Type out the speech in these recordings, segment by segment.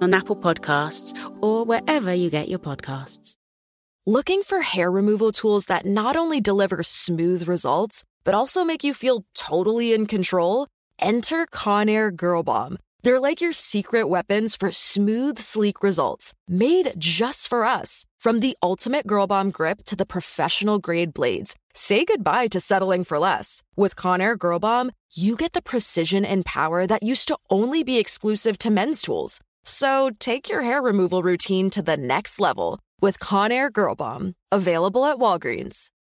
on Apple Podcasts, or wherever you get your podcasts. Looking for hair removal tools that not only deliver smooth results, but also make you feel totally in control? Enter Conair Girl Bomb. They're like your secret weapons for smooth, sleek results, made just for us. From the ultimate Girl Bomb grip to the professional grade blades, say goodbye to settling for less. With Conair Girl Bomb, you get the precision and power that used to only be exclusive to men's tools. So take your hair removal routine to the next level with Conair Girl Bomb. Available at Walgreens.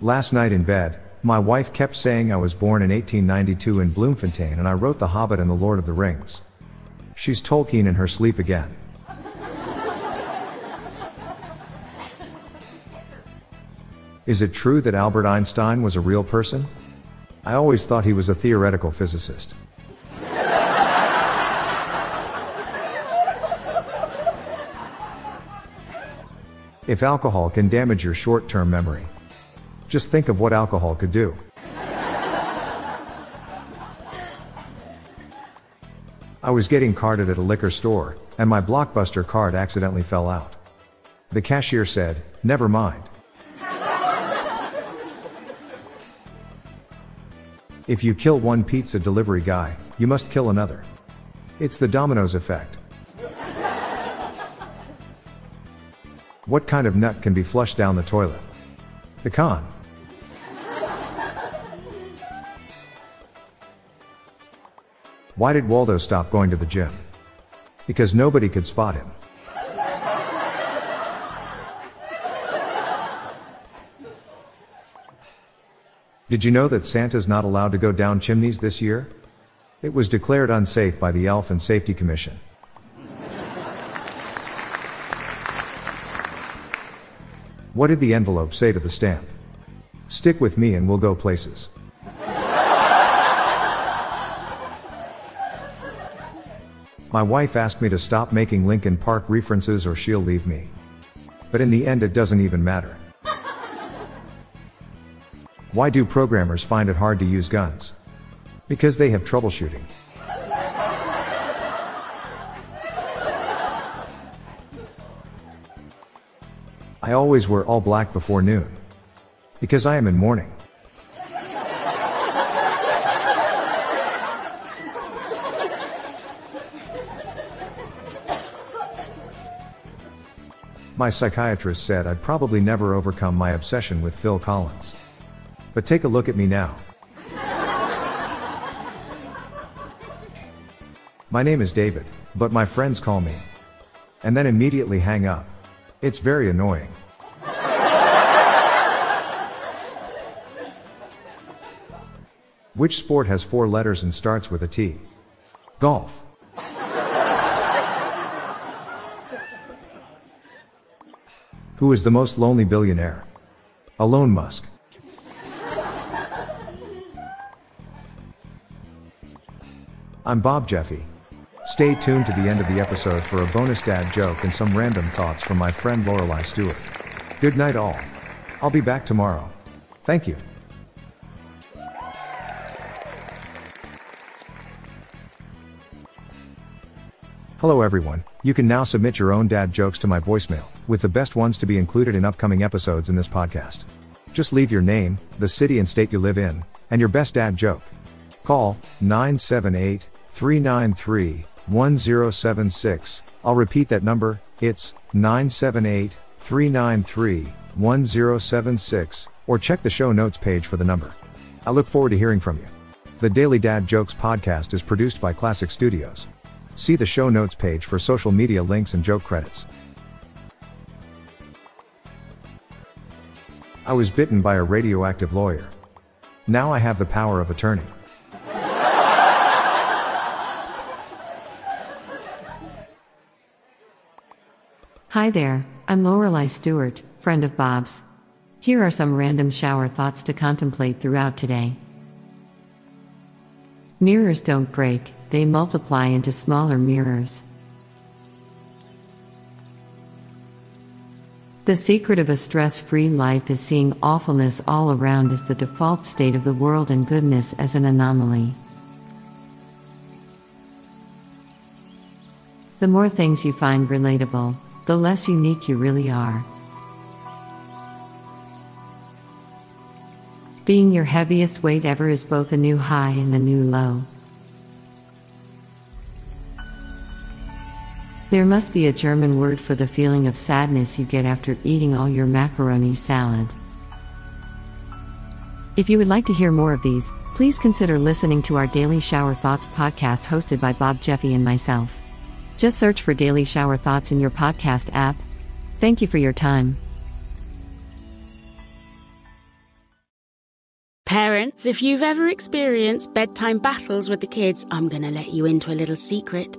Last night in bed, my wife kept saying I was born in 1892 in Bloemfontein and I wrote The Hobbit and The Lord of the Rings. She's Tolkien in her sleep again. Is it true that Albert Einstein was a real person? I always thought he was a theoretical physicist. If alcohol can damage your short term memory, just think of what alcohol could do. I was getting carded at a liquor store, and my Blockbuster card accidentally fell out. The cashier said, Never mind. If you kill one pizza delivery guy, you must kill another. It's the dominoes effect. What kind of nut can be flushed down the toilet? Pecan. Why did Waldo stop going to the gym? Because nobody could spot him. Did you know that Santa's not allowed to go down chimneys this year? It was declared unsafe by the Elf and Safety Commission. What did the envelope say to the stamp? Stick with me and we'll go places. My wife asked me to stop making Linkin Park references or she'll leave me. But in the end, it doesn't even matter. Why do programmers find it hard to use guns? Because they have troubleshooting. I always wear all black before noon. Because I am in mourning. My psychiatrist said I'd probably never overcome my obsession with Phil Collins. But take a look at me now. My name is David, but my friends call me. And then immediately hang up. It's very annoying. Which sport has four letters and starts with a T? Golf. Who is the most lonely billionaire? Elon Musk. I'm Bob Jeffy. Stay tuned to the end of the episode for a bonus dad joke and some random thoughts from my friend Lorelai Stewart. Good night, all. I'll be back tomorrow. Thank you. Hello, everyone. You can now submit your own dad jokes to my voicemail, with the best ones to be included in upcoming episodes in this podcast. Just leave your name, the city and state you live in, and your best dad joke. Call 978 393 1076. I'll repeat that number, it's 978 393 1076, or check the show notes page for the number. I look forward to hearing from you. The Daily Dad Jokes podcast is produced by Classic Studios. See the show notes page for social media links and joke credits. I was bitten by a radioactive lawyer. Now I have the power of attorney. Hi there, I'm Lorelei Stewart, friend of Bob's. Here are some random shower thoughts to contemplate throughout today. Mirrors don't break, they multiply into smaller mirrors. The secret of a stress free life is seeing awfulness all around as the default state of the world and goodness as an anomaly. The more things you find relatable, the less unique you really are. Being your heaviest weight ever is both a new high and a new low. There must be a German word for the feeling of sadness you get after eating all your macaroni salad. If you would like to hear more of these, please consider listening to our Daily Shower Thoughts podcast hosted by Bob Jeffy and myself. Just search for Daily Shower Thoughts in your podcast app. Thank you for your time. Parents, if you've ever experienced bedtime battles with the kids, I'm going to let you into a little secret.